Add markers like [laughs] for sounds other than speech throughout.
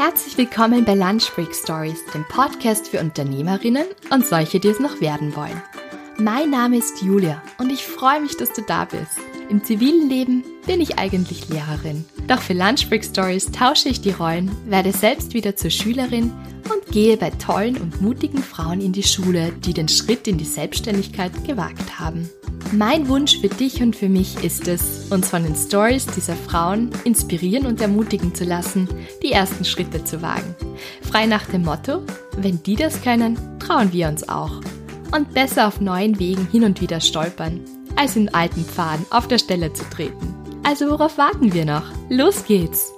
Herzlich willkommen bei Lunch Break Stories, dem Podcast für Unternehmerinnen und solche, die es noch werden wollen. Mein Name ist Julia und ich freue mich, dass du da bist. Im zivilen Leben bin ich eigentlich Lehrerin. Doch für Lunch Break Stories tausche ich die Rollen, werde selbst wieder zur Schülerin und gehe bei tollen und mutigen Frauen in die Schule, die den Schritt in die Selbstständigkeit gewagt haben. Mein Wunsch für dich und für mich ist es, uns von den Stories dieser Frauen inspirieren und ermutigen zu lassen, die ersten Schritte zu wagen. Frei nach dem Motto, wenn die das können, trauen wir uns auch. Und besser auf neuen Wegen hin und wieder stolpern, als in alten Pfaden auf der Stelle zu treten. Also worauf warten wir noch? Los geht's!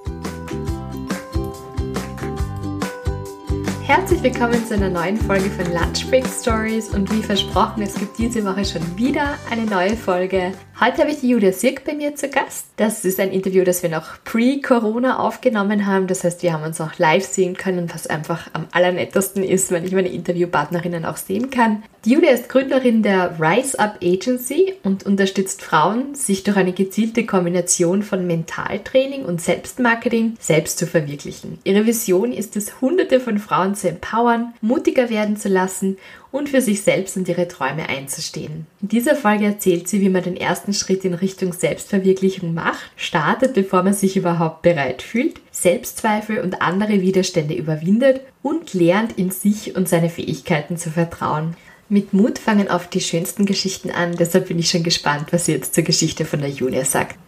Herzlich willkommen zu einer neuen Folge von Lunch Break Stories und wie versprochen, es gibt diese Woche schon wieder eine neue Folge. Heute habe ich die Julia Sirk bei mir zu Gast. Das ist ein Interview, das wir noch pre-Corona aufgenommen haben. Das heißt, wir haben uns auch live sehen können, was einfach am allernettesten ist, wenn ich meine Interviewpartnerinnen auch sehen kann. Die Julia ist Gründerin der Rise Up Agency und unterstützt Frauen, sich durch eine gezielte Kombination von Mentaltraining und Selbstmarketing selbst zu verwirklichen. Ihre Vision ist es, hunderte von Frauen zu empowern, mutiger werden zu lassen und für sich selbst und ihre Träume einzustehen. In dieser Folge erzählt sie, wie man den ersten Schritt in Richtung Selbstverwirklichung macht, startet, bevor man sich überhaupt bereit fühlt, Selbstzweifel und andere Widerstände überwindet und lernt, in sich und seine Fähigkeiten zu vertrauen. Mit Mut fangen oft die schönsten Geschichten an, deshalb bin ich schon gespannt, was sie jetzt zur Geschichte von der Julia sagt.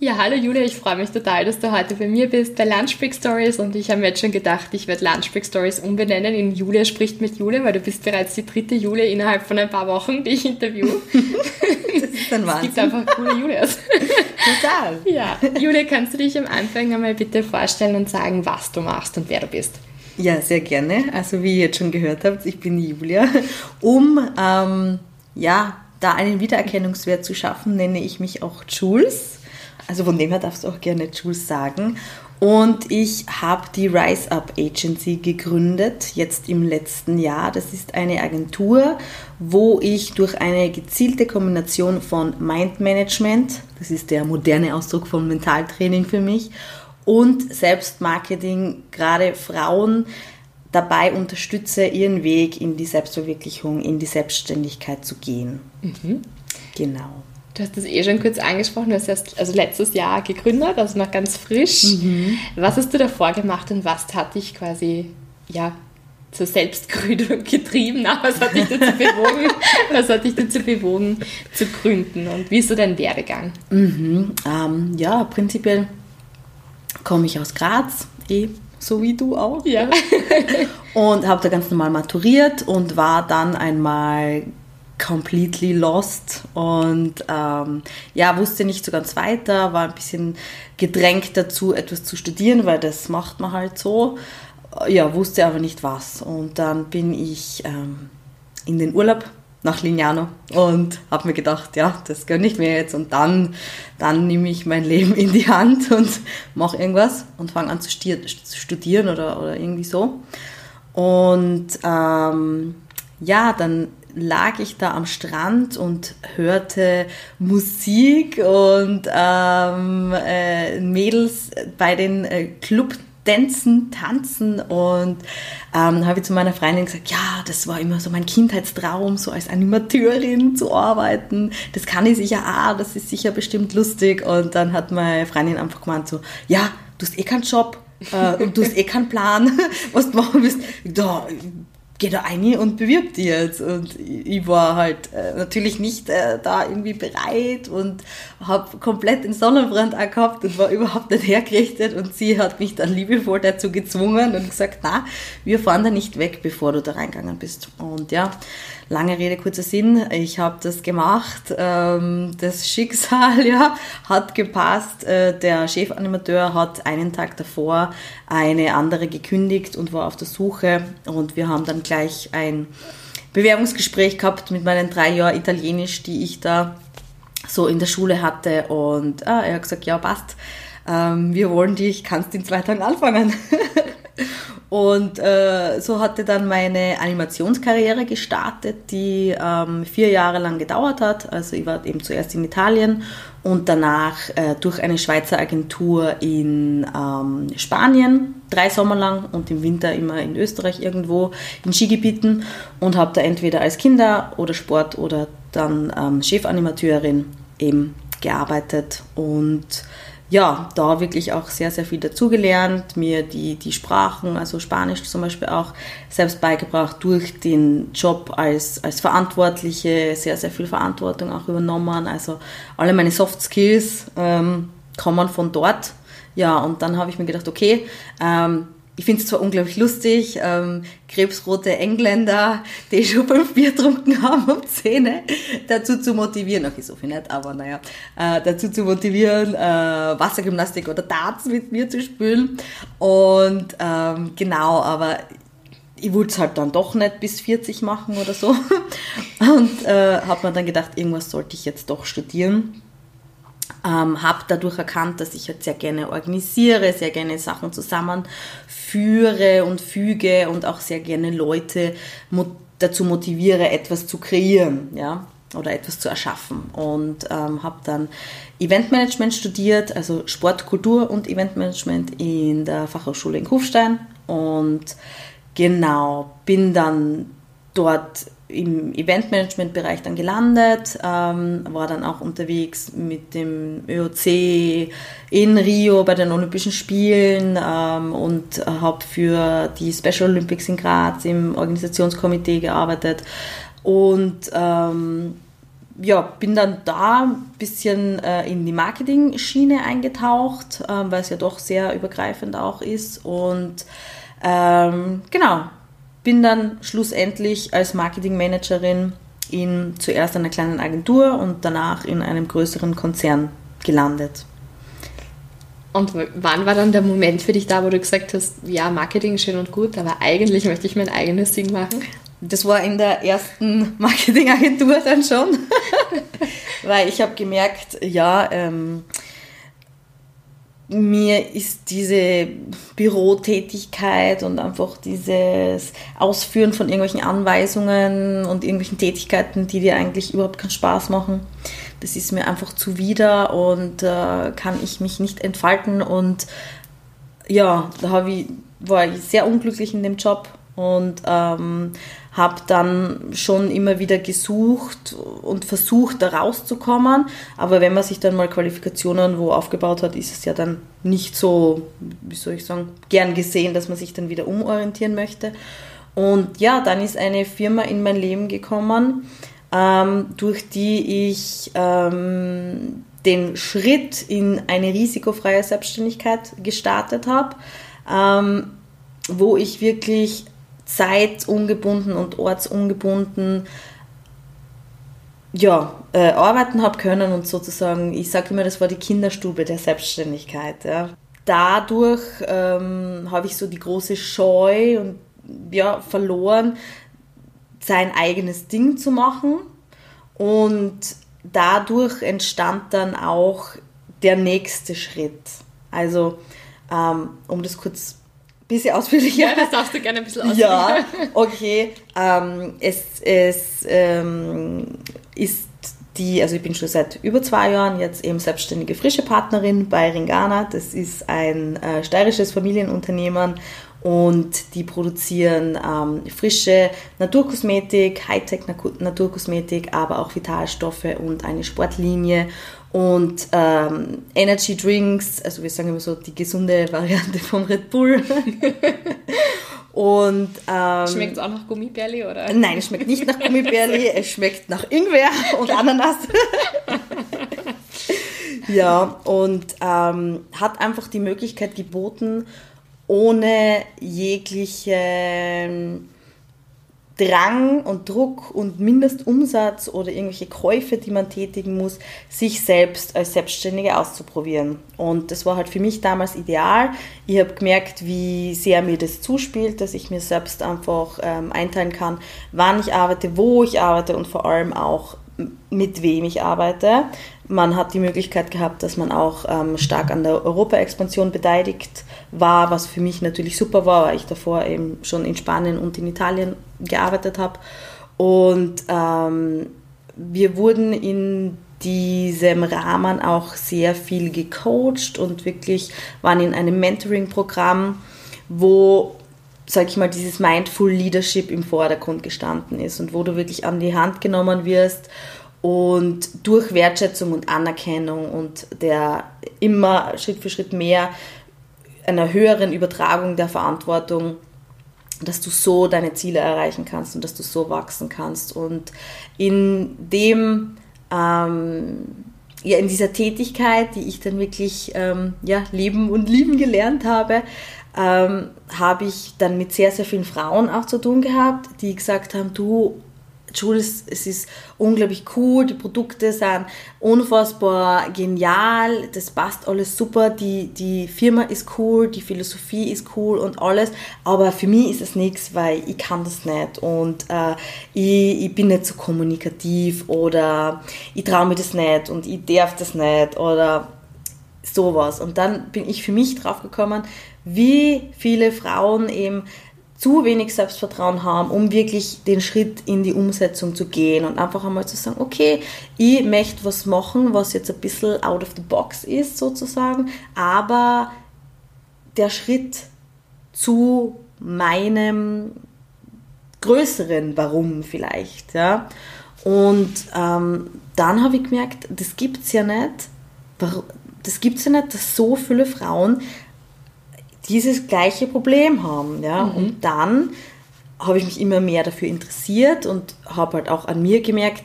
Ja, hallo Julia, ich freue mich total, dass du heute bei mir bist bei Lunchbreak Stories und ich habe mir jetzt schon gedacht, ich werde Lunchbreak Stories umbenennen in Julia spricht mit Julia, weil du bist bereits die dritte Julia innerhalb von ein paar Wochen, die ich interviewe. [laughs] Das ist ein Wahnsinn. Es gibt einfach coole Julias. Total. Ja, Julia, kannst du dich am Anfang einmal bitte vorstellen und sagen, was du machst und wer du bist? Ja, sehr gerne. Also wie ihr jetzt schon gehört habt, ich bin Julia. Um ähm, ja, da einen Wiedererkennungswert zu schaffen, nenne ich mich auch Jules also von dem her darfst du auch gerne Jules sagen. Und ich habe die Rise Up Agency gegründet, jetzt im letzten Jahr. Das ist eine Agentur, wo ich durch eine gezielte Kombination von Mind Management, das ist der moderne Ausdruck von Mentaltraining für mich, und Selbstmarketing gerade Frauen dabei unterstütze, ihren Weg in die Selbstverwirklichung, in die Selbstständigkeit zu gehen. Mhm. Genau. Du hast das eh schon kurz angesprochen, du hast erst also letztes Jahr gegründet, also noch ganz frisch. Mhm. Was hast du davor gemacht und was hat dich quasi ja, zur Selbstgründung [laughs] getrieben? Na, was hat dich dazu [laughs] bewogen, was hat dich dazu bewogen zu gründen und wie ist so dein Werdegang? Mhm. Ähm, ja, prinzipiell komme ich aus Graz, eh so wie du auch. Ja. und habe da ganz normal maturiert und war dann einmal completely lost und ähm, ja, wusste nicht so ganz weiter, war ein bisschen gedrängt dazu, etwas zu studieren, weil das macht man halt so. Ja, wusste aber nicht was. Und dann bin ich ähm, in den Urlaub nach Lignano und habe mir gedacht, ja, das gönne ich mir jetzt und dann, dann nehme ich mein Leben in die Hand und [laughs] mache irgendwas und fange an zu studieren oder, oder irgendwie so. Und ähm, ja, dann lag ich da am Strand und hörte Musik und ähm, äh, Mädels bei den äh, Club Tänzen, tanzen und ähm, habe ich zu meiner Freundin gesagt, ja, das war immer so mein Kindheitstraum, so als Animateurin zu arbeiten. Das kann ich sicher auch, das ist sicher bestimmt lustig. Und dann hat meine Freundin einfach gemeint so, ja, du hast eh keinen Job, äh, und du hast eh keinen Plan, [laughs] was du machen willst. Da, geh da rein und bewirb dich jetzt. Und ich war halt äh, natürlich nicht äh, da irgendwie bereit und habe komplett den Sonnenbrand auch gehabt und war überhaupt nicht hergerichtet. Und sie hat mich dann liebevoll dazu gezwungen und gesagt, na, wir fahren da nicht weg, bevor du da reingegangen bist. Und ja, lange Rede, kurzer Sinn, ich habe das gemacht. Ähm, das Schicksal [laughs] ja, hat gepasst. Äh, der Chefanimateur hat einen Tag davor eine andere gekündigt und war auf der Suche. Und wir haben dann gleich ein Bewerbungsgespräch gehabt mit meinen drei Jahren Italienisch, die ich da so in der Schule hatte. Und ah, er hat gesagt, ja, passt. Ähm, wir wollen dich, kannst in zwei Tagen anfangen. [laughs] Und äh, so hatte dann meine Animationskarriere gestartet, die ähm, vier Jahre lang gedauert hat. Also ich war eben zuerst in Italien und danach äh, durch eine Schweizer Agentur in ähm, Spanien, drei Sommer lang und im Winter immer in Österreich irgendwo in Skigebieten und habe da entweder als Kinder- oder Sport- oder dann ähm, Chefanimateurin eben gearbeitet und ja, da wirklich auch sehr, sehr viel dazugelernt, mir die, die Sprachen, also Spanisch zum Beispiel auch selbst beigebracht durch den Job als, als Verantwortliche, sehr, sehr viel Verantwortung auch übernommen. Also alle meine Soft Skills ähm, kommen von dort. Ja, und dann habe ich mir gedacht, okay, ähm, ich finde es zwar unglaublich lustig, ähm, krebsrote Engländer, die schon fünf Bier getrunken haben um Zähne, dazu zu motivieren, okay, so viel nicht, aber naja, äh, dazu zu motivieren, äh, Wassergymnastik oder Darts mit mir zu spielen. Und ähm, genau, aber ich wollte es halt dann doch nicht bis 40 machen oder so. [laughs] Und äh, habe mir dann gedacht, irgendwas sollte ich jetzt doch studieren. Ähm, habe dadurch erkannt, dass ich halt sehr gerne organisiere, sehr gerne Sachen zusammenführe und füge und auch sehr gerne Leute mo dazu motiviere, etwas zu kreieren, ja, oder etwas zu erschaffen. Und ähm, habe dann Eventmanagement studiert, also Sport, Kultur und Eventmanagement in der Fachhochschule in Kufstein und genau bin dann dort im Eventmanagement-Bereich dann gelandet, ähm, war dann auch unterwegs mit dem ÖOC in Rio bei den Olympischen Spielen ähm, und habe für die Special Olympics in Graz im Organisationskomitee gearbeitet. Und ähm, ja, bin dann da ein bisschen äh, in die Marketing-Schiene eingetaucht, äh, weil es ja doch sehr übergreifend auch ist. Und ähm, genau, bin dann schlussendlich als Marketingmanagerin in zuerst einer kleinen Agentur und danach in einem größeren Konzern gelandet. Und wann war dann der Moment für dich da, wo du gesagt hast, ja, Marketing schön und gut, aber eigentlich möchte ich mein eigenes Ding machen? Das war in der ersten [laughs] Marketingagentur dann schon, [laughs] weil ich habe gemerkt, ja, ähm, mir ist diese Bürotätigkeit und einfach dieses Ausführen von irgendwelchen Anweisungen und irgendwelchen Tätigkeiten, die dir eigentlich überhaupt keinen Spaß machen, das ist mir einfach zuwider und äh, kann ich mich nicht entfalten und ja, da ich, war ich sehr unglücklich in dem Job und ähm, habe dann schon immer wieder gesucht und versucht, da rauszukommen. Aber wenn man sich dann mal Qualifikationen wo aufgebaut hat, ist es ja dann nicht so, wie soll ich sagen, gern gesehen, dass man sich dann wieder umorientieren möchte. Und ja, dann ist eine Firma in mein Leben gekommen, ähm, durch die ich ähm, den Schritt in eine risikofreie Selbstständigkeit gestartet habe, ähm, wo ich wirklich zeitungebunden und ortsungebunden ja, äh, arbeiten habe können und sozusagen, ich sage immer, das war die Kinderstube der Selbstständigkeit. Ja. Dadurch ähm, habe ich so die große Scheu und ja, verloren, sein eigenes Ding zu machen und dadurch entstand dann auch der nächste Schritt. Also, ähm, um das kurz bisschen ausführlicher. Ja, das darfst du gerne ein bisschen ausführlicher. Ja, okay. Ähm, es es ähm, ist die, also ich bin schon seit über zwei Jahren jetzt eben selbstständige frische Partnerin bei Ringana. Das ist ein äh, steirisches Familienunternehmen und die produzieren ähm, frische Naturkosmetik, Hightech-Naturkosmetik, aber auch Vitalstoffe und eine Sportlinie und ähm, Energy Drinks, also wir sagen immer so die gesunde [laughs] Variante vom Red Bull. [laughs] und ähm, schmeckt es auch nach Gummibärli oder? Nein, es schmeckt nicht nach Gummibärli, [laughs] es schmeckt nach Ingwer und Ananas. ja, und ähm, hat einfach die Möglichkeit geboten, ohne jegliche Drang und Druck und Mindestumsatz oder irgendwelche Käufe, die man tätigen muss, sich selbst als Selbstständige auszuprobieren. Und das war halt für mich damals ideal. Ich habe gemerkt, wie sehr mir das zuspielt, dass ich mir selbst einfach ähm, einteilen kann, wann ich arbeite, wo ich arbeite und vor allem auch mit wem ich arbeite. Man hat die Möglichkeit gehabt, dass man auch ähm, stark an der Europa-Expansion beteiligt war, was für mich natürlich super war, weil ich davor eben schon in Spanien und in Italien gearbeitet habe. Und ähm, wir wurden in diesem Rahmen auch sehr viel gecoacht und wirklich waren in einem Mentoring-Programm, wo, sag ich mal, dieses Mindful Leadership im Vordergrund gestanden ist und wo du wirklich an die Hand genommen wirst und durch Wertschätzung und Anerkennung und der immer Schritt für Schritt mehr einer höheren Übertragung der Verantwortung dass du so deine Ziele erreichen kannst und dass du so wachsen kannst. Und in dem, ähm, ja, in dieser Tätigkeit, die ich dann wirklich ähm, ja, leben und lieben gelernt habe, ähm, habe ich dann mit sehr, sehr vielen Frauen auch zu tun gehabt, die gesagt haben, du, Jules, es ist unglaublich cool, die Produkte sind unfassbar genial, das passt alles super, die, die Firma ist cool, die Philosophie ist cool und alles, aber für mich ist es nichts, weil ich kann das nicht und äh, ich, ich bin nicht so kommunikativ oder ich traue mir das nicht und ich darf das nicht oder sowas. Und dann bin ich für mich drauf gekommen, wie viele Frauen eben zu wenig Selbstvertrauen haben, um wirklich den Schritt in die Umsetzung zu gehen und einfach einmal zu sagen, okay, ich möchte was machen, was jetzt ein bisschen out of the box ist sozusagen, aber der Schritt zu meinem größeren Warum vielleicht, ja. Und ähm, dann habe ich gemerkt, das gibt es ja nicht. Das gibt es ja nicht, dass so viele Frauen dieses gleiche Problem haben. Ja? Mhm. Und dann habe ich mich immer mehr dafür interessiert und habe halt auch an mir gemerkt,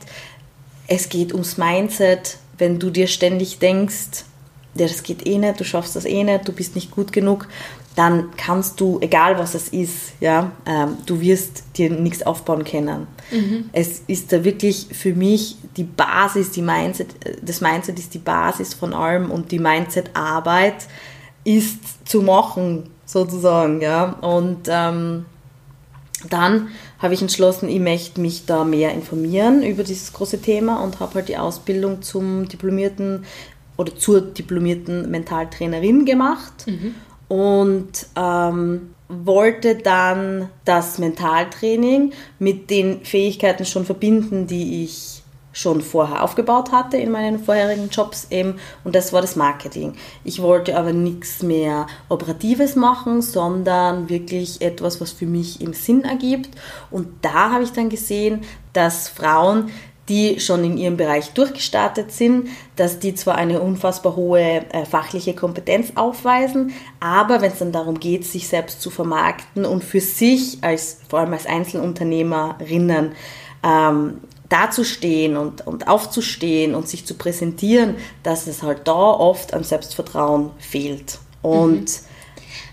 es geht ums Mindset. Wenn du dir ständig denkst, ja, das geht eh nicht, du schaffst das eh nicht, du bist nicht gut genug, dann kannst du, egal was es ist, ja, ähm, du wirst dir nichts aufbauen können. Mhm. Es ist da wirklich für mich die Basis, die Mindset, das Mindset ist die Basis von allem und die Mindset-Arbeit ist zu machen, sozusagen, ja. Und ähm, dann habe ich entschlossen, ich möchte mich da mehr informieren über dieses große Thema und habe halt die Ausbildung zum diplomierten oder zur diplomierten Mentaltrainerin gemacht mhm. Und ähm, wollte dann das Mentaltraining mit den Fähigkeiten schon verbinden, die ich schon vorher aufgebaut hatte in meinen vorherigen Jobs eben und das war das Marketing. Ich wollte aber nichts mehr Operatives machen, sondern wirklich etwas, was für mich im Sinn ergibt und da habe ich dann gesehen, dass Frauen die schon in ihrem Bereich durchgestartet sind, dass die zwar eine unfassbar hohe äh, fachliche Kompetenz aufweisen, aber wenn es dann darum geht, sich selbst zu vermarkten und für sich als vor allem als Einzelunternehmerinnen ähm, dazustehen und, und aufzustehen und sich zu präsentieren, dass es halt da oft an Selbstvertrauen fehlt. Und mhm.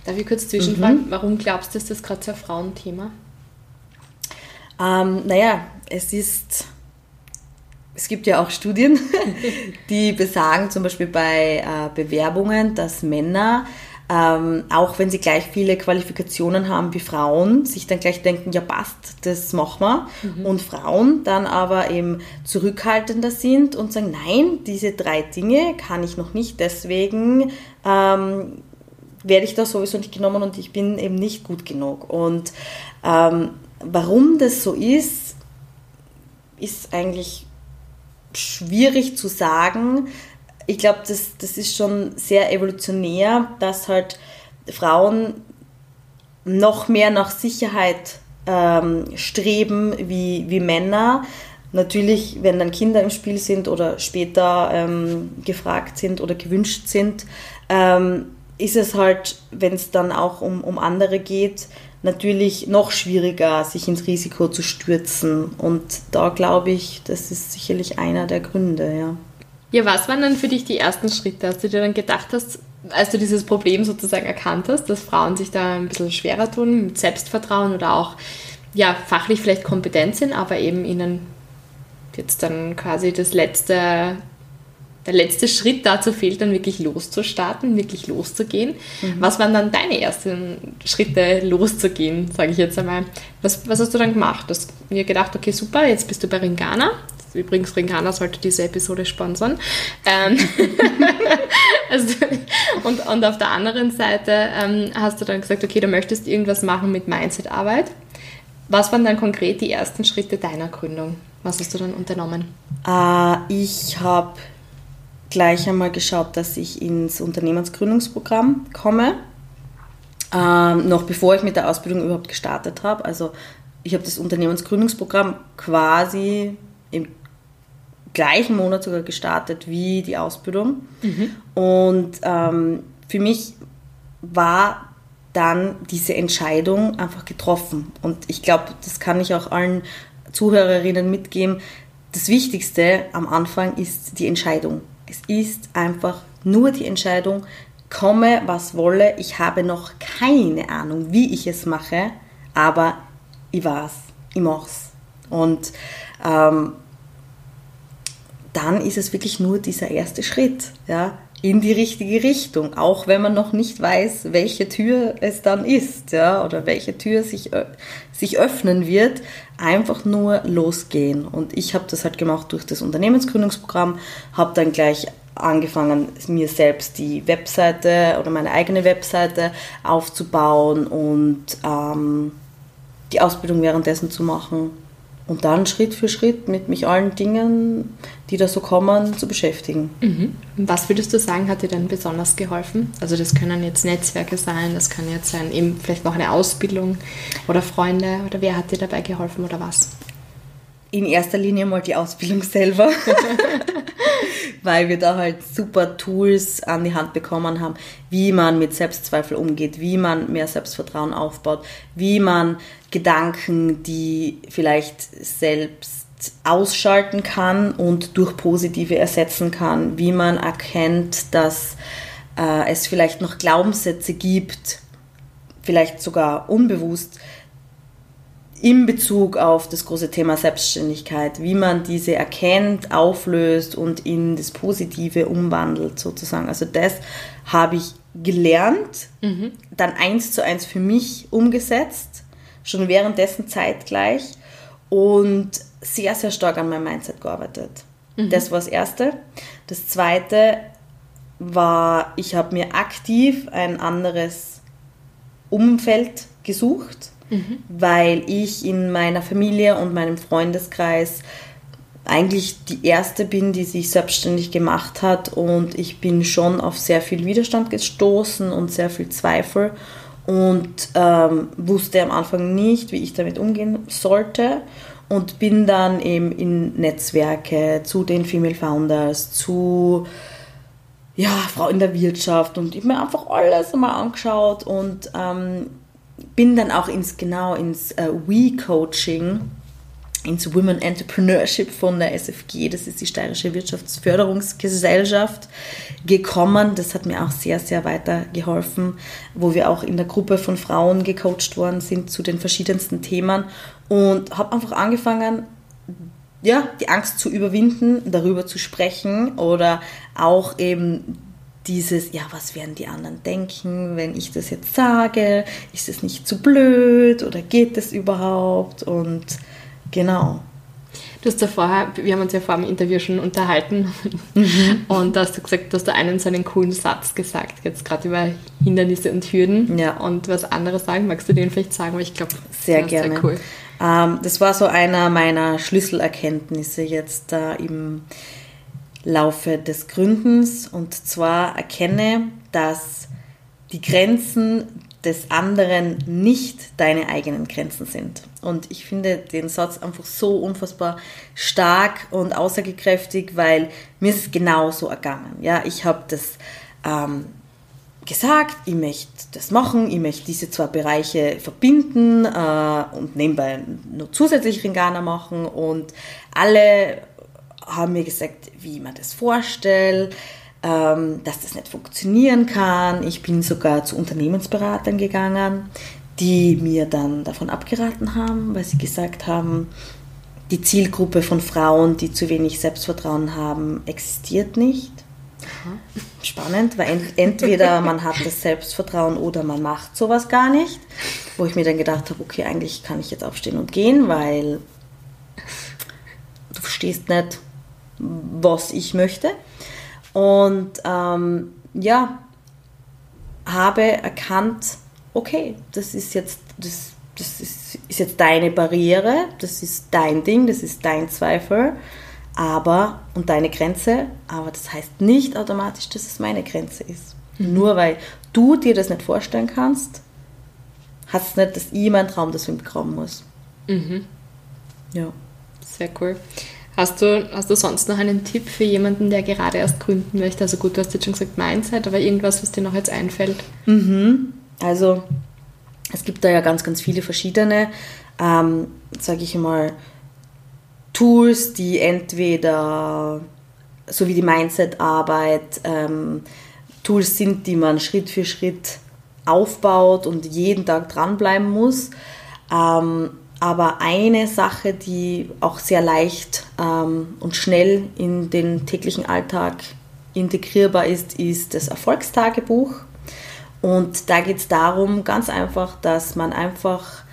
Darf ich kurz zwischenfragen, mhm. warum glaubst du, ist das gerade so ein Frauenthema? Ähm, naja, es ist, es gibt ja auch Studien, [laughs] die besagen zum Beispiel bei äh, Bewerbungen, dass Männer ähm, auch wenn sie gleich viele Qualifikationen haben wie Frauen, sich dann gleich denken, ja passt, das machen wir. Mhm. Und Frauen dann aber eben zurückhaltender sind und sagen, nein, diese drei Dinge kann ich noch nicht, deswegen ähm, werde ich da sowieso nicht genommen und ich bin eben nicht gut genug. Und ähm, warum das so ist, ist eigentlich schwierig zu sagen ich glaube, das, das ist schon sehr evolutionär, dass halt Frauen noch mehr nach Sicherheit ähm, streben wie, wie Männer. Natürlich, wenn dann Kinder im Spiel sind oder später ähm, gefragt sind oder gewünscht sind, ähm, ist es halt, wenn es dann auch um, um andere geht, natürlich noch schwieriger, sich ins Risiko zu stürzen. Und da glaube ich, das ist sicherlich einer der Gründe, ja. Ja, was waren dann für dich die ersten Schritte, als du dir dann gedacht hast, als du dieses Problem sozusagen erkannt hast, dass Frauen sich da ein bisschen schwerer tun mit Selbstvertrauen oder auch ja, fachlich vielleicht kompetent sind, aber eben ihnen jetzt dann quasi das letzte, der letzte Schritt dazu fehlt, dann wirklich loszustarten, wirklich loszugehen. Mhm. Was waren dann deine ersten Schritte, loszugehen, sage ich jetzt einmal? Was, was hast du dann gemacht? Du hast mir gedacht, okay, super, jetzt bist du bei Ringana, Übrigens, Ringana sollte diese Episode sponsern. Ähm, [laughs] also, und, und auf der anderen Seite ähm, hast du dann gesagt, okay, du möchtest irgendwas machen mit Mindset-Arbeit. Was waren dann konkret die ersten Schritte deiner Gründung? Was hast du dann unternommen? Äh, ich habe gleich einmal geschaut, dass ich ins Unternehmensgründungsprogramm komme. Ähm, noch bevor ich mit der Ausbildung überhaupt gestartet habe. Also ich habe das Unternehmensgründungsprogramm quasi im gleichen Monat sogar gestartet wie die Ausbildung. Mhm. Und ähm, für mich war dann diese Entscheidung einfach getroffen. Und ich glaube, das kann ich auch allen Zuhörerinnen mitgeben. Das Wichtigste am Anfang ist die Entscheidung. Es ist einfach nur die Entscheidung, komme, was wolle. Ich habe noch keine Ahnung, wie ich es mache, aber ich weiß, ich mach's. Und ähm, dann ist es wirklich nur dieser erste Schritt, ja, in die richtige Richtung, auch wenn man noch nicht weiß, welche Tür es dann ist, ja, oder welche Tür sich, sich öffnen wird, einfach nur losgehen. Und ich habe das halt gemacht durch das Unternehmensgründungsprogramm, habe dann gleich angefangen, mir selbst die Webseite oder meine eigene Webseite aufzubauen und ähm, die Ausbildung währenddessen zu machen und dann Schritt für Schritt mit mich allen Dingen, die da so kommen, zu beschäftigen. Mhm. Was würdest du sagen, hat dir denn besonders geholfen? Also das können jetzt Netzwerke sein, das kann jetzt sein, eben vielleicht auch eine Ausbildung oder Freunde oder wer hat dir dabei geholfen oder was? In erster Linie mal die Ausbildung selber, [laughs] weil wir da halt super Tools an die Hand bekommen haben, wie man mit Selbstzweifel umgeht, wie man mehr Selbstvertrauen aufbaut, wie man Gedanken, die vielleicht selbst ausschalten kann und durch positive ersetzen kann, wie man erkennt, dass äh, es vielleicht noch Glaubenssätze gibt, vielleicht sogar unbewusst, in Bezug auf das große Thema Selbstständigkeit, wie man diese erkennt, auflöst und in das Positive umwandelt sozusagen. Also das habe ich gelernt, mhm. dann eins zu eins für mich umgesetzt schon währenddessen zeitgleich und sehr, sehr stark an meinem Mindset gearbeitet. Mhm. Das war das Erste. Das Zweite war, ich habe mir aktiv ein anderes Umfeld gesucht, mhm. weil ich in meiner Familie und meinem Freundeskreis eigentlich die erste bin, die sich selbstständig gemacht hat und ich bin schon auf sehr viel Widerstand gestoßen und sehr viel Zweifel und ähm, wusste am Anfang nicht, wie ich damit umgehen sollte und bin dann eben in Netzwerke zu den Female Founders, zu ja, Frau in der Wirtschaft und ich habe mir einfach alles einmal angeschaut und ähm, bin dann auch ins genau ins äh, We-Coaching ins Women Entrepreneurship von der SFG, das ist die Steirische Wirtschaftsförderungsgesellschaft, gekommen. Das hat mir auch sehr, sehr weitergeholfen, wo wir auch in der Gruppe von Frauen gecoacht worden sind zu den verschiedensten Themen und habe einfach angefangen, ja, die Angst zu überwinden, darüber zu sprechen oder auch eben dieses, ja, was werden die anderen denken, wenn ich das jetzt sage? Ist es nicht zu blöd oder geht das überhaupt? Und Genau. Du hast ja vorher, wir haben uns ja vor dem Interview schon unterhalten mhm. [laughs] und da hast du gesagt, du hast da einen so einen coolen Satz gesagt, jetzt gerade über Hindernisse und Hürden ja. und was anderes sagen. Magst du den vielleicht sagen? Weil ich glaube, sehr gerne. Sehr cool. Ähm, das war so einer meiner Schlüsselerkenntnisse jetzt da im Laufe des Gründens und zwar erkenne, dass die Grenzen des anderen nicht deine eigenen Grenzen sind. Und ich finde den Satz einfach so unfassbar stark und aussagekräftig, weil mir ist es genauso ergangen. Ja, ich habe das ähm, gesagt, ich möchte das machen, ich möchte diese zwei Bereiche verbinden äh, und nebenbei nur zusätzlich Ringana machen und alle haben mir gesagt, wie man das vorstellt ähm, dass das nicht funktionieren kann. Ich bin sogar zu Unternehmensberatern gegangen, die mir dann davon abgeraten haben, weil sie gesagt haben, die Zielgruppe von Frauen, die zu wenig Selbstvertrauen haben, existiert nicht. Spannend, weil entweder man hat das Selbstvertrauen oder man macht sowas gar nicht. Wo ich mir dann gedacht habe, okay, eigentlich kann ich jetzt aufstehen und gehen, weil verstehst nicht, was ich möchte. Und ähm, ja, habe erkannt, okay, das ist jetzt, das, das ist, ist jetzt deine Barriere, das ist dein Ding, das ist dein Zweifel, aber und deine Grenze, aber das heißt nicht automatisch, dass es meine Grenze ist. Mhm. Nur weil du dir das nicht vorstellen kannst, heißt es nicht, dass ich meinen Traum deswegen begraben muss. Mhm. Ja. Sehr cool. Hast du, hast du sonst noch einen Tipp für jemanden, der gerade erst gründen möchte? Also gut, du hast jetzt schon gesagt Mindset, aber irgendwas, was dir noch jetzt einfällt? Mhm. Also es gibt da ja ganz, ganz viele verschiedene, ähm, sage ich mal, Tools, die entweder, so wie die Mindset-Arbeit, ähm, Tools sind, die man Schritt für Schritt aufbaut und jeden Tag dranbleiben muss. Ähm, aber eine Sache, die auch sehr leicht ähm, und schnell in den täglichen Alltag integrierbar ist, ist das Erfolgstagebuch. Und da geht es darum, ganz einfach, dass man einfach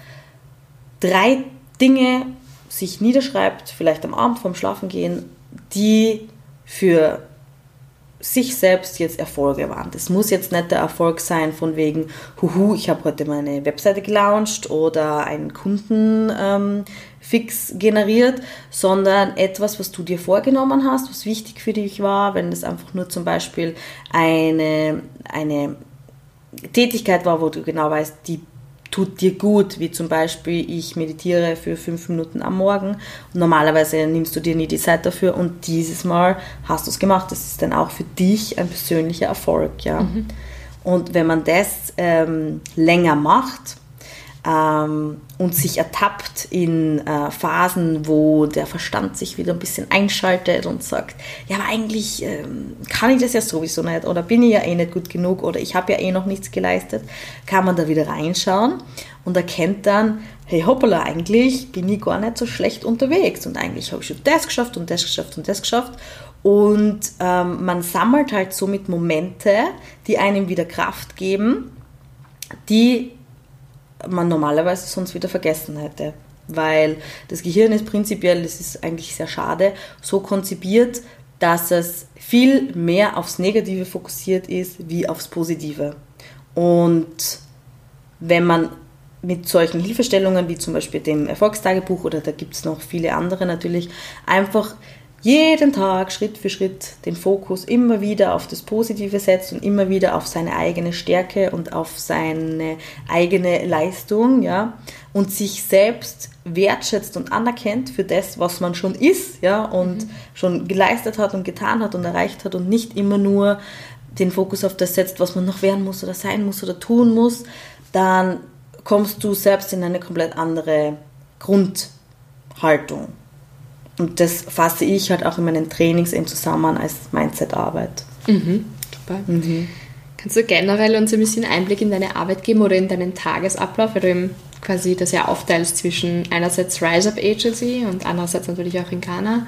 drei Dinge sich niederschreibt, vielleicht am Abend vorm Schlafengehen, die für sich selbst jetzt Erfolge waren. Das muss jetzt nicht der Erfolg sein von wegen, huhu, ich habe heute meine Webseite gelauncht oder einen Kundenfix ähm, generiert, sondern etwas, was du dir vorgenommen hast, was wichtig für dich war, wenn das einfach nur zum Beispiel eine, eine Tätigkeit war, wo du genau weißt, die tut dir gut, wie zum Beispiel ich meditiere für fünf Minuten am Morgen. Und normalerweise nimmst du dir nie die Zeit dafür und dieses Mal hast du es gemacht. Das ist dann auch für dich ein persönlicher Erfolg, ja. Mhm. Und wenn man das ähm, länger macht, ähm, und sich ertappt in äh, Phasen, wo der Verstand sich wieder ein bisschen einschaltet und sagt, ja, aber eigentlich ähm, kann ich das ja sowieso nicht oder bin ich ja eh nicht gut genug oder ich habe ja eh noch nichts geleistet, kann man da wieder reinschauen und erkennt dann, hey hoppala, eigentlich bin ich gar nicht so schlecht unterwegs und eigentlich habe ich schon das geschafft und das geschafft und das geschafft. Und ähm, man sammelt halt somit Momente, die einem wieder Kraft geben, die man normalerweise sonst wieder vergessen hätte. Weil das Gehirn ist prinzipiell, das ist eigentlich sehr schade, so konzipiert, dass es viel mehr aufs Negative fokussiert ist wie aufs Positive. Und wenn man mit solchen Hilfestellungen wie zum Beispiel dem Erfolgstagebuch oder da gibt es noch viele andere natürlich, einfach jeden Tag Schritt für Schritt den Fokus immer wieder auf das Positive setzt und immer wieder auf seine eigene Stärke und auf seine eigene Leistung, ja, und sich selbst wertschätzt und anerkennt für das, was man schon ist, ja, und mhm. schon geleistet hat und getan hat und erreicht hat und nicht immer nur den Fokus auf das setzt, was man noch werden muss oder sein muss oder tun muss, dann kommst du selbst in eine komplett andere Grundhaltung. Und das fasse ich halt auch in meinen Trainings eben zusammen als Mindset-Arbeit. Mhm, super. Mhm. Kannst du generell uns ein bisschen Einblick in deine Arbeit geben oder in deinen Tagesablauf, weil du eben quasi das ja aufteilst zwischen einerseits Rise Up Agency und andererseits natürlich auch in Ghana.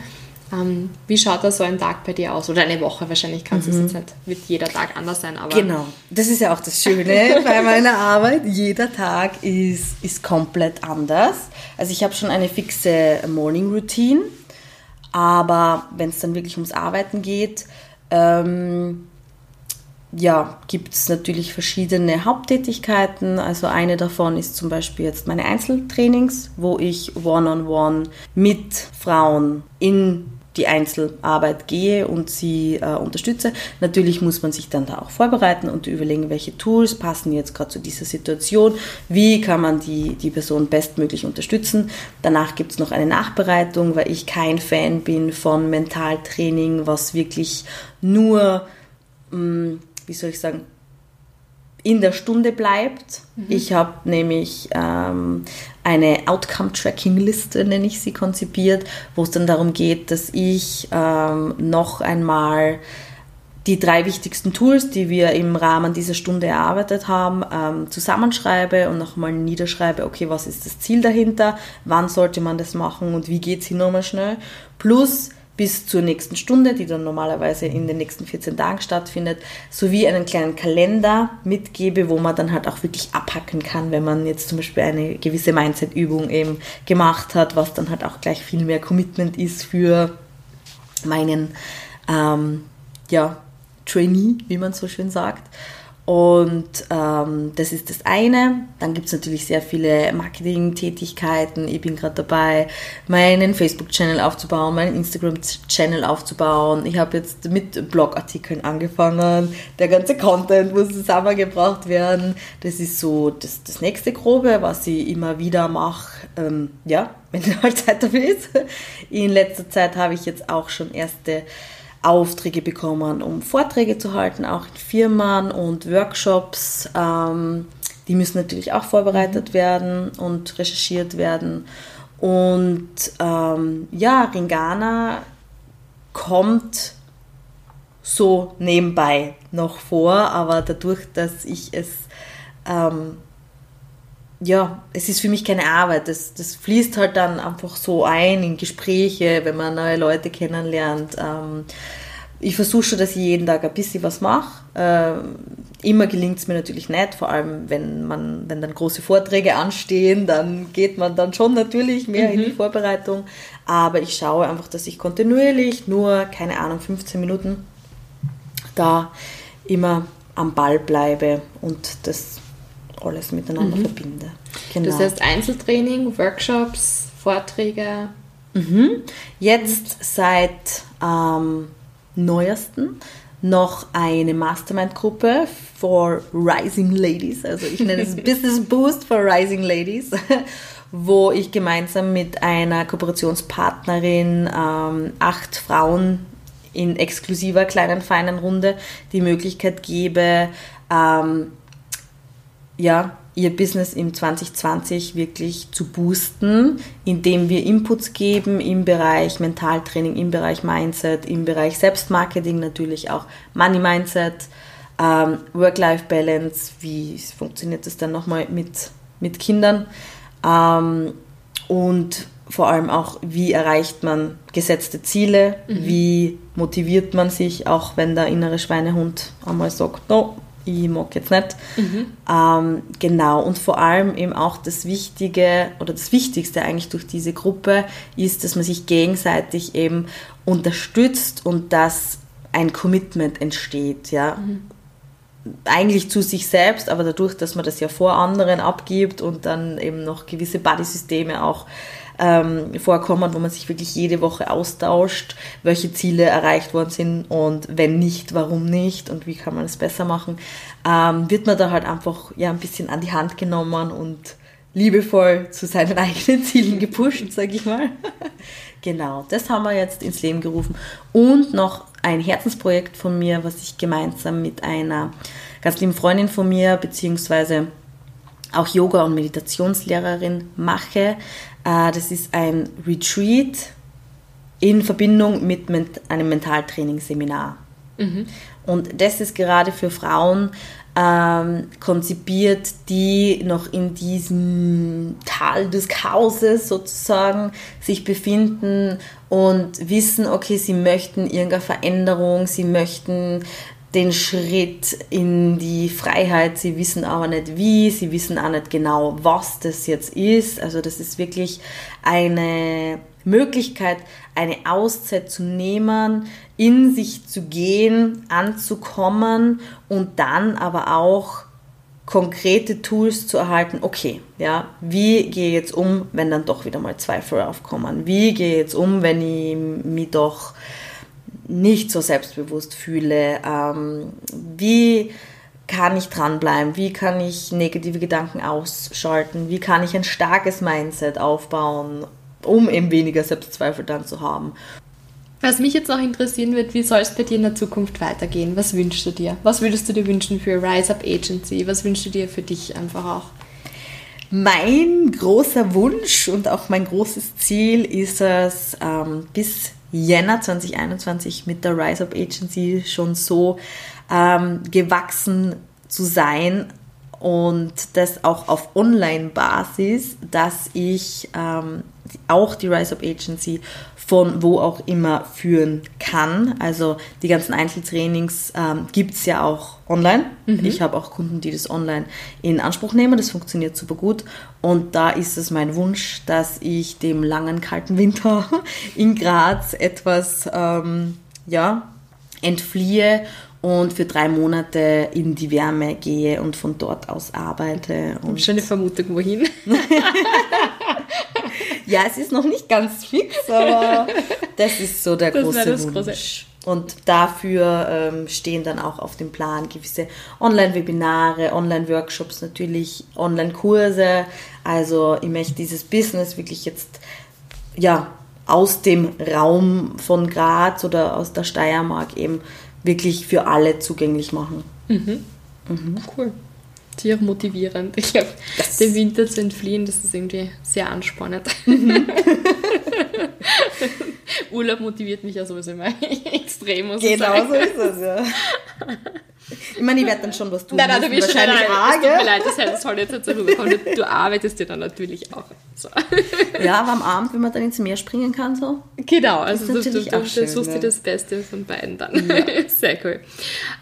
Ähm, wie schaut da so ein Tag bei dir aus? Oder eine Woche wahrscheinlich kannst du mhm. es jetzt wird jeder Tag anders sein. Aber genau, das ist ja auch das Schöne [laughs] bei meiner Arbeit. Jeder Tag ist, ist komplett anders. Also ich habe schon eine fixe Morning Routine aber wenn es dann wirklich ums Arbeiten geht, ähm, ja, gibt es natürlich verschiedene Haupttätigkeiten. Also eine davon ist zum Beispiel jetzt meine Einzeltrainings, wo ich one-on-one -on -one mit Frauen in die Einzelarbeit gehe und sie äh, unterstütze. Natürlich muss man sich dann da auch vorbereiten und überlegen, welche Tools passen jetzt gerade zu dieser Situation, wie kann man die, die Person bestmöglich unterstützen. Danach gibt es noch eine Nachbereitung, weil ich kein Fan bin von Mentaltraining, was wirklich nur, mh, hm, wie soll ich sagen, in der Stunde bleibt. Mhm. Ich habe nämlich ähm, eine Outcome-Tracking-Liste, nenne ich sie, konzipiert, wo es dann darum geht, dass ich ähm, noch einmal die drei wichtigsten Tools, die wir im Rahmen dieser Stunde erarbeitet haben, ähm, zusammenschreibe und nochmal niederschreibe, okay, was ist das Ziel dahinter, wann sollte man das machen und wie geht es hier nochmal schnell. Plus bis zur nächsten Stunde, die dann normalerweise in den nächsten 14 Tagen stattfindet, sowie einen kleinen Kalender mitgebe, wo man dann halt auch wirklich abhacken kann, wenn man jetzt zum Beispiel eine gewisse Mindset-Übung eben gemacht hat, was dann halt auch gleich viel mehr Commitment ist für meinen ähm, ja, Trainee, wie man so schön sagt. Und ähm, das ist das eine. Dann gibt es natürlich sehr viele Marketing-Tätigkeiten. Ich bin gerade dabei, meinen Facebook-Channel aufzubauen, meinen Instagram-Channel aufzubauen. Ich habe jetzt mit Blogartikeln angefangen. Der ganze Content muss zusammengebracht werden. Das ist so das, das nächste Grobe, was ich immer wieder mache. Ähm, ja, [laughs] wenn halt Zeit dafür ist. In letzter Zeit habe ich jetzt auch schon erste Aufträge bekommen, um Vorträge zu halten, auch in Firmen und Workshops. Ähm, die müssen natürlich auch vorbereitet mhm. werden und recherchiert werden. Und ähm, ja, Ringana kommt so nebenbei noch vor, aber dadurch, dass ich es ähm, ja, es ist für mich keine Arbeit. Das, das fließt halt dann einfach so ein in Gespräche, wenn man neue Leute kennenlernt. Ähm, ich versuche schon, dass ich jeden Tag ein bisschen was mache. Ähm, immer gelingt es mir natürlich nicht, vor allem wenn man, wenn dann große Vorträge anstehen, dann geht man dann schon natürlich mehr mhm. in die mhm. Vorbereitung. Aber ich schaue einfach, dass ich kontinuierlich nur, keine Ahnung, 15 Minuten da immer am Ball bleibe und das alles miteinander mhm. verbinde. Genau. Das heißt Einzeltraining, Workshops, Vorträge. Mhm. Jetzt seit ähm, neuesten noch eine Mastermind-Gruppe for Rising Ladies. Also ich nenne es [laughs] Business Boost for Rising Ladies, [laughs] wo ich gemeinsam mit einer Kooperationspartnerin ähm, acht Frauen in exklusiver kleinen feinen Runde die Möglichkeit gebe, ähm, ja, ihr Business im 2020 wirklich zu boosten, indem wir Inputs geben im Bereich Mentaltraining, im Bereich Mindset, im Bereich Selbstmarketing natürlich auch Money Mindset, ähm, Work-Life-Balance, wie funktioniert das dann nochmal mit, mit Kindern ähm, und vor allem auch, wie erreicht man gesetzte Ziele, mhm. wie motiviert man sich, auch wenn der innere Schweinehund einmal sagt, no, ich mag jetzt nicht. Mhm. Ähm, genau, und vor allem eben auch das Wichtige oder das Wichtigste eigentlich durch diese Gruppe ist, dass man sich gegenseitig eben unterstützt und dass ein Commitment entsteht, ja. Mhm. Eigentlich zu sich selbst, aber dadurch, dass man das ja vor anderen abgibt und dann eben noch gewisse Bodysysteme auch ähm, vorkommen, wo man sich wirklich jede Woche austauscht, welche Ziele erreicht worden sind und wenn nicht, warum nicht und wie kann man es besser machen, ähm, wird man da halt einfach ja ein bisschen an die Hand genommen und liebevoll zu seinen [laughs] eigenen Zielen gepusht, sage ich mal. [laughs] genau, das haben wir jetzt ins Leben gerufen. Und noch ein Herzensprojekt von mir, was ich gemeinsam mit einer ganz lieben Freundin von mir, beziehungsweise auch Yoga- und Meditationslehrerin mache. Äh, das ist ein Retreat in Verbindung mit einem Mentaltrainingsseminar. Mhm. Und das ist gerade für Frauen ähm, konzipiert, die noch in diesem Tal des Chaoses sozusagen sich befinden und wissen, okay, sie möchten irgendeine Veränderung, sie möchten den Schritt in die Freiheit. Sie wissen aber nicht wie, sie wissen auch nicht genau, was das jetzt ist. Also das ist wirklich eine Möglichkeit, eine Auszeit zu nehmen, in sich zu gehen, anzukommen und dann aber auch konkrete Tools zu erhalten, okay, ja, wie gehe ich jetzt um, wenn dann doch wieder mal Zweifel aufkommen? Wie gehe ich jetzt um, wenn ich mich doch nicht so selbstbewusst fühle? Ähm, wie kann ich dranbleiben? Wie kann ich negative Gedanken ausschalten? Wie kann ich ein starkes Mindset aufbauen, um eben weniger Selbstzweifel dann zu haben? Was mich jetzt noch interessieren wird, wie soll es bei dir in der Zukunft weitergehen? Was wünschst du dir? Was würdest du dir wünschen für Rise Up Agency? Was wünschst du dir für dich einfach auch? Mein großer Wunsch und auch mein großes Ziel ist es, ähm, bis Jänner 2021 mit der Rise Up Agency schon so ähm, gewachsen zu sein und das auch auf Online-Basis, dass ich ähm, auch die Rise Up Agency von wo auch immer führen kann. Also die ganzen Einzeltrainings ähm, gibt es ja auch online. Mhm. Ich habe auch Kunden, die das online in Anspruch nehmen. Das funktioniert super gut. Und da ist es mein Wunsch, dass ich dem langen, kalten Winter [laughs] in Graz etwas ähm, ja, entfliehe und für drei Monate in die Wärme gehe und von dort aus arbeite. Und schon eine Vermutung, wohin? [laughs] ja, es ist noch nicht ganz fix, aber [laughs] das ist so der das große das Wunsch. Große. Und dafür ähm, stehen dann auch auf dem Plan gewisse Online-Webinare, Online-Workshops, natürlich Online-Kurse. Also ich möchte dieses Business wirklich jetzt ja, aus dem Raum von Graz oder aus der Steiermark eben wirklich für alle zugänglich machen. Mhm. Mhm. Cool. Sehr motivierend. Ich glaube, dem Winter zu entfliehen, das ist irgendwie sehr anspannend. Mhm. [laughs] Urlaub motiviert mich ja sowieso immer [laughs] extrem, muss genau so ist es, ja. Ich meine, ich werde dann schon was tun. Nein, nein, du bist wahrscheinlich nein, nein, Es tut mir leid, das, soll jetzt so rüberkommen. Du, du arbeitest ja dann natürlich auch. So. Ja, aber am Abend, wenn man dann ins Meer springen kann, so. Genau, also du, du, du, schön, suchst dir ja. das Beste von beiden dann. Ja. [laughs] Sehr cool.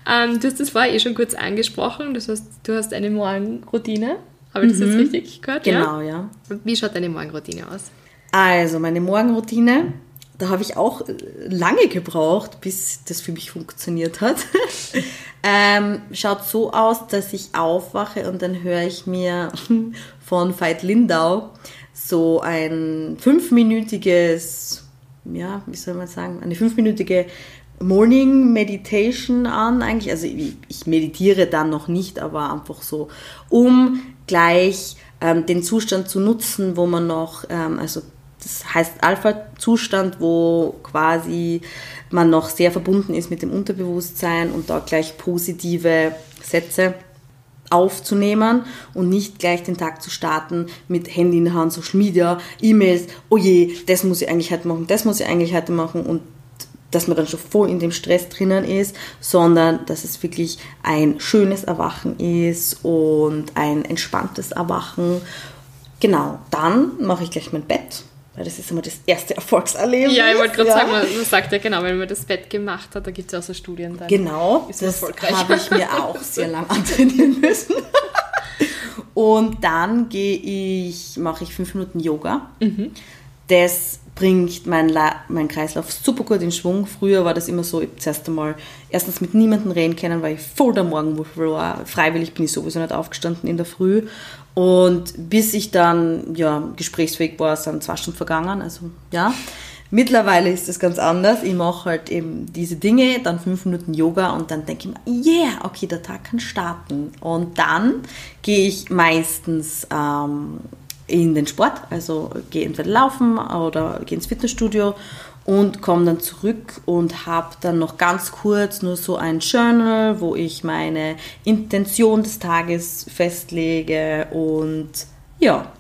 Ähm, du hast das vorher eh schon kurz angesprochen. Das heißt, du hast eine Morgenroutine. Habe ich das mhm. jetzt richtig gehört? Genau, ja. ja. Wie schaut deine Morgenroutine aus? Also, meine Morgenroutine da habe ich auch lange gebraucht, bis das für mich funktioniert hat. [laughs] ähm, schaut so aus, dass ich aufwache und dann höre ich mir [laughs] von Veit Lindau so ein fünfminütiges, ja, wie soll man sagen, eine fünfminütige Morning Meditation an eigentlich. Also ich, ich meditiere dann noch nicht, aber einfach so, um gleich ähm, den Zustand zu nutzen, wo man noch, ähm, also das heißt Alpha-Zustand, wo quasi man noch sehr verbunden ist mit dem Unterbewusstsein und da gleich positive Sätze aufzunehmen und nicht gleich den Tag zu starten mit Handy in der Hand, Social Media, E-Mails, oh je, das muss ich eigentlich heute machen, das muss ich eigentlich heute machen und dass man dann schon voll in dem Stress drinnen ist, sondern dass es wirklich ein schönes Erwachen ist und ein entspanntes Erwachen. Genau, dann mache ich gleich mein Bett weil das ist immer das erste Erfolgserlebnis. Ja, ich wollte gerade ja. sagen, man, man, sagt ja genau, wenn man das Bett gemacht hat, da gibt es ja auch so Studien. Dann genau, das habe ich mir [laughs] auch sehr lang antrainieren müssen. Und dann gehe ich, mache ich fünf Minuten Yoga. Mhm. Das bringt meinen mein Kreislauf super gut in Schwung. Früher war das immer so, ich zuerst einmal erstens mit niemandem reden können, weil ich voll der Morgenmuffel war. Freiwillig bin ich sowieso nicht aufgestanden in der Früh. Und bis ich dann ja, gesprächsfähig war, sind zwei Stunden vergangen. Also ja, mittlerweile ist es ganz anders. Ich mache halt eben diese Dinge, dann fünf Minuten Yoga und dann denke ich mir, yeah, okay, der Tag kann starten. Und dann gehe ich meistens ähm, in den Sport, also gehe entweder laufen oder gehe ins Fitnessstudio und komme dann zurück und habe dann noch ganz kurz nur so ein Journal, wo ich meine Intention des Tages festlege und ja.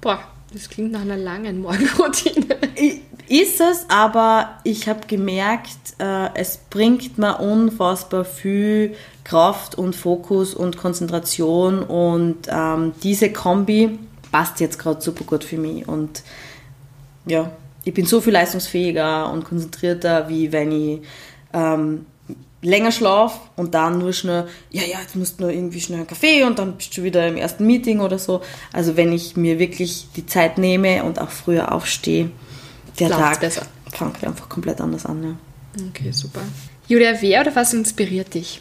Boah, das klingt nach einer langen Morgenroutine. [laughs] Ist es, aber ich habe gemerkt, äh, es bringt mir unfassbar viel Kraft und Fokus und Konzentration und ähm, diese Kombi passt jetzt gerade super gut für mich und ja, ich bin so viel leistungsfähiger und konzentrierter, wie wenn ich ähm, länger schlafe und dann nur schnell, ja, ja, jetzt musst du nur irgendwie schnell einen Kaffee und dann bist du wieder im ersten Meeting oder so. Also wenn ich mir wirklich die Zeit nehme und auch früher aufstehe, der Tag besser. fängt einfach komplett anders an. Ja. Okay, super. Julia, wer oder was inspiriert dich?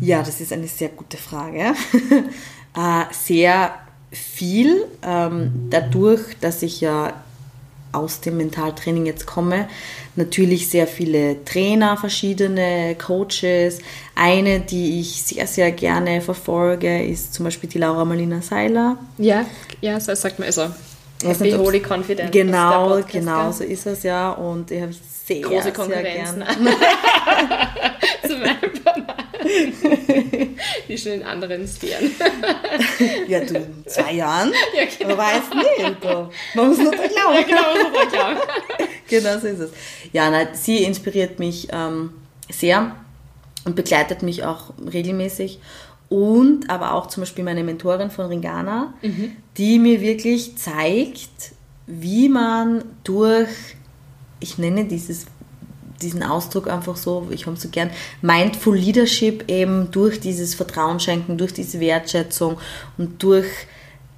Ja, das ist eine sehr gute Frage. [laughs] äh, sehr viel, ähm, dadurch, dass ich ja aus dem Mentaltraining jetzt komme. Natürlich sehr viele Trainer, verschiedene Coaches. Eine, die ich sehr, sehr gerne verfolge, ist zum Beispiel die Laura Marlina Seiler. Ja, ja, so sagt man also. Happy Holy Confident. Genau, genau, so ist es ja. Und ich habe sehr, Große Konkurrenz. Sehr [laughs] [laughs] gerne. [laughs] Die schon in anderen Sphären. [laughs] ja, du, in zwei Jahren? Ja, genau. Man weiß nicht. Man muss nur dran glauben. Ja, genau, man muss nur glauben. [laughs] genau so ist es. Ja, nein, sie inspiriert mich ähm, sehr und begleitet mich auch regelmäßig. Und aber auch zum Beispiel meine Mentorin von Ringana, mhm. die mir wirklich zeigt, wie man durch, ich nenne dieses diesen Ausdruck einfach so, ich habe so gern, Mindful Leadership eben durch dieses Vertrauen schenken, durch diese Wertschätzung und durch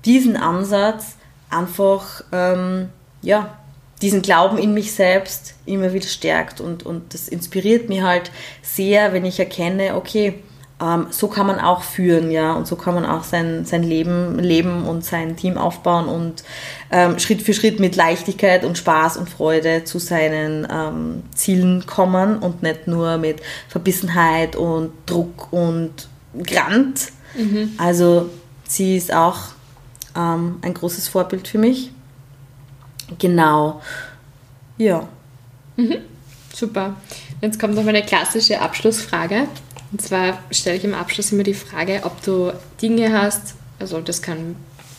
diesen Ansatz einfach, ähm, ja, diesen Glauben in mich selbst immer wieder stärkt und, und das inspiriert mich halt sehr, wenn ich erkenne, okay, ähm, so kann man auch führen, ja, und so kann man auch sein, sein Leben leben und sein Team aufbauen und ähm, Schritt für Schritt mit Leichtigkeit und Spaß und Freude zu seinen ähm, Zielen kommen und nicht nur mit Verbissenheit und Druck und Grant. Mhm. Also sie ist auch ähm, ein großes Vorbild für mich. Genau. Ja. Mhm. Super. Jetzt kommt noch meine klassische Abschlussfrage. Und zwar stelle ich im Abschluss immer die Frage, ob du Dinge hast, also das kann,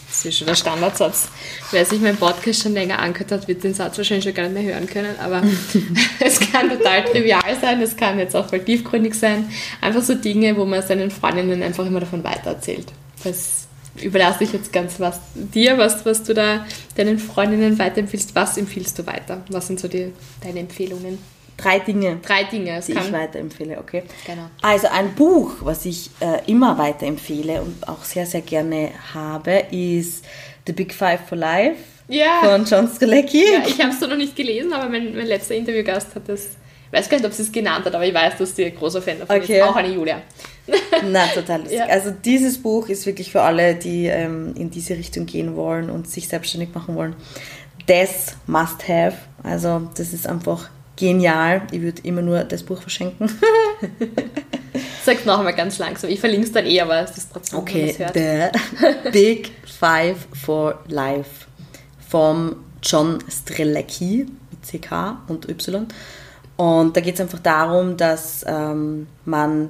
das ist schon der Standardsatz, wer sich mein Podcast schon länger angehört hat, wird den Satz wahrscheinlich schon gar nicht mehr hören können, aber [laughs] es kann total trivial sein, es kann jetzt auch voll tiefgründig sein. Einfach so Dinge, wo man seinen Freundinnen einfach immer davon weitererzählt. Das überlasse ich jetzt ganz was dir, was, was du da deinen Freundinnen weiterempfiehlst. Was empfiehlst du weiter? Was sind so die, deine Empfehlungen? Drei Dinge. Drei Dinge. Die ich weiterempfehle, okay. Genau. Also ein Buch, was ich äh, immer weiterempfehle und auch sehr, sehr gerne habe, ist The Big Five for Life ja. von John Strelecki. Ja, ich habe es noch nicht gelesen, aber mein, mein letzter Interviewgast hat das, ich weiß gar nicht, ob sie es genannt hat, aber ich weiß, dass sie ein großer Fan davon okay. ist. Auch eine Julia. [laughs] Na, total lustig. Ja. Also dieses Buch ist wirklich für alle, die ähm, in diese Richtung gehen wollen und sich selbstständig machen wollen. Das must have. Also das ist einfach genial. Ich würde immer nur das Buch verschenken. [laughs] Sag's noch einmal ganz langsam. Ich verlinke es dann eh, aber es ist trotzdem, okay, The [laughs] Big Five for Life vom John Strelecki mit CK und Y. Und da geht es einfach darum, dass ähm, man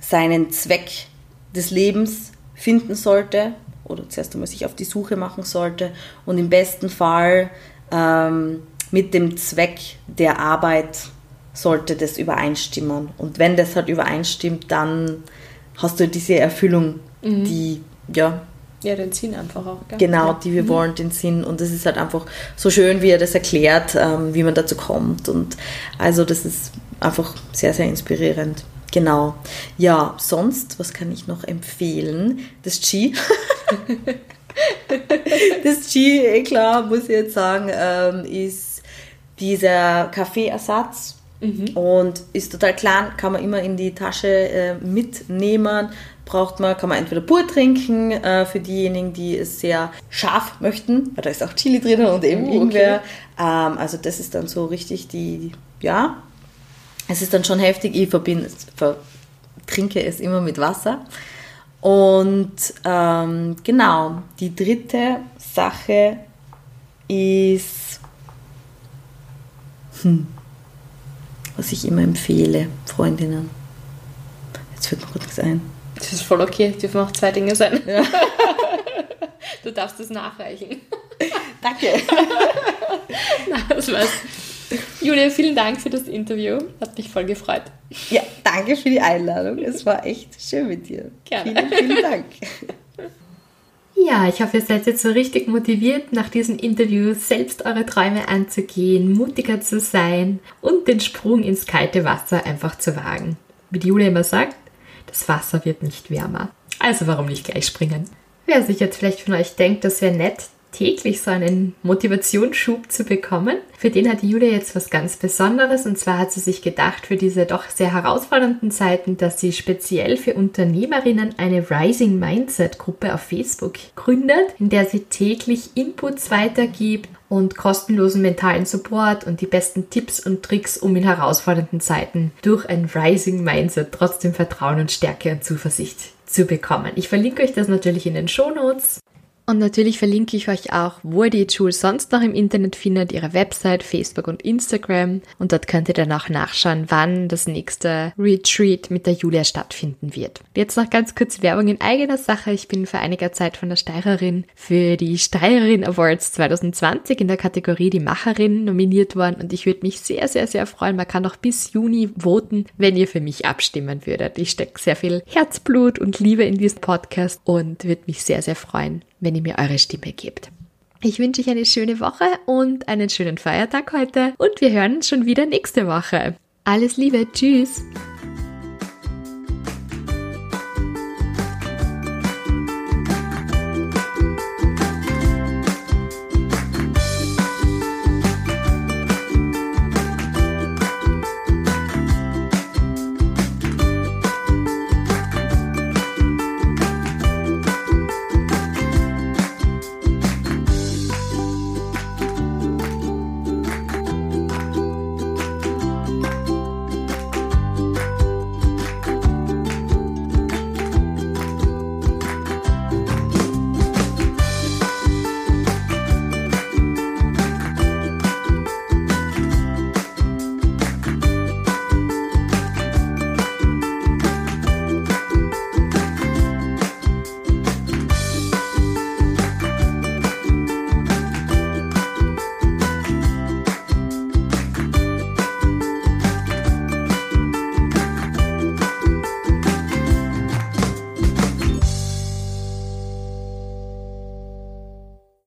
seinen Zweck des Lebens finden sollte oder zuerst einmal sich auf die Suche machen sollte und im besten Fall ähm, mit dem Zweck der Arbeit sollte das übereinstimmen. Und wenn das halt übereinstimmt, dann hast du diese Erfüllung, mhm. die, ja. Ja, den Sinn einfach auch. Gell? Genau, die wir mhm. wollen, den Sinn. Und es ist halt einfach so schön, wie er das erklärt, ähm, wie man dazu kommt. Und also das ist einfach sehr, sehr inspirierend. Genau. Ja, sonst, was kann ich noch empfehlen? Das G. [laughs] das G, eh klar, muss ich jetzt sagen, ähm, ist dieser Kaffeeersatz. Mhm. Und ist total klein, kann man immer in die Tasche äh, mitnehmen. Braucht man, kann man entweder pur trinken, äh, für diejenigen, die es sehr scharf möchten, weil da ist auch Chili drin und eben uh, Ingwer. Okay. Ähm, also das ist dann so richtig die, ja, es ist dann schon heftig. Ich verbinde, trinke es immer mit Wasser. Und ähm, genau, die dritte Sache ist hm. Was ich immer empfehle, Freundinnen. Jetzt fällt mir nichts ein. Das ist voll okay, dürfen auch zwei Dinge sein. Ja. [laughs] Du darfst es nachreichen. [laughs] Danke. [laughs] Na, das war's. Julia, vielen Dank für das Interview. Hat mich voll gefreut. Ja, danke für die Einladung. Es war echt schön mit dir. Gerne. Vielen, vielen Dank. Ja, ich hoffe, ihr seid jetzt so richtig motiviert, nach diesem Interview selbst eure Träume anzugehen, mutiger zu sein und den Sprung ins kalte Wasser einfach zu wagen. Wie die Julia immer sagt, das Wasser wird nicht wärmer. Also warum nicht gleich springen? Wer sich jetzt vielleicht von euch denkt, das wäre nett, täglich so einen Motivationsschub zu bekommen. Für den hat die Julia jetzt was ganz Besonderes und zwar hat sie sich gedacht für diese doch sehr herausfordernden Zeiten, dass sie speziell für Unternehmerinnen eine Rising Mindset Gruppe auf Facebook gründet, in der sie täglich Inputs weitergibt und kostenlosen mentalen Support und die besten Tipps und Tricks, um in herausfordernden Zeiten durch ein Rising Mindset trotzdem Vertrauen und Stärke und Zuversicht zu bekommen. Ich verlinke euch das natürlich in den Show Notes. Und natürlich verlinke ich euch auch, wo ihr die Jules sonst noch im Internet findet, ihre Website, Facebook und Instagram. Und dort könnt ihr dann auch nachschauen, wann das nächste Retreat mit der Julia stattfinden wird. Jetzt noch ganz kurz Werbung in eigener Sache. Ich bin vor einiger Zeit von der Steirerin für die Steirerin Awards 2020 in der Kategorie Die Macherin nominiert worden. Und ich würde mich sehr, sehr, sehr freuen. Man kann noch bis Juni voten, wenn ihr für mich abstimmen würdet. Ich stecke sehr viel Herzblut und Liebe in diesen Podcast und würde mich sehr, sehr freuen, wenn ihr mir eure Stimme gebt. Ich wünsche euch eine schöne Woche und einen schönen Feiertag heute und wir hören uns schon wieder nächste Woche. Alles Liebe, tschüss!